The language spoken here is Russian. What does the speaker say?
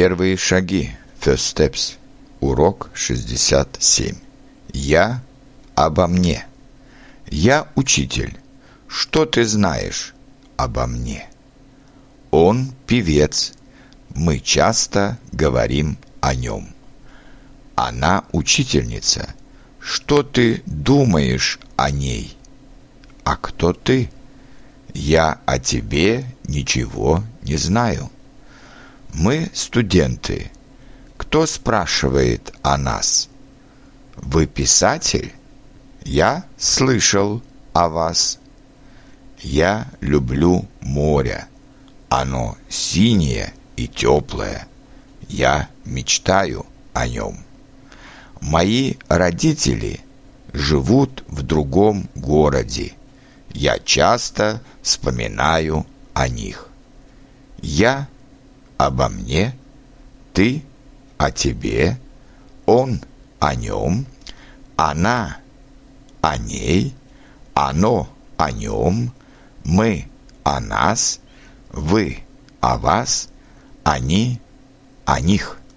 Первые шаги. First steps. Урок 67. Я обо мне. Я учитель. Что ты знаешь обо мне? Он певец. Мы часто говорим о нем. Она учительница. Что ты думаешь о ней? А кто ты? Я о тебе ничего не знаю. Мы студенты. Кто спрашивает о нас? Вы писатель? Я слышал о вас. Я люблю море. Оно синее и теплое. Я мечтаю о нем. Мои родители живут в другом городе. Я часто вспоминаю о них. Я обо мне, ты о тебе, он о нем, она о ней, оно о нем, мы о нас, вы о вас, они о них.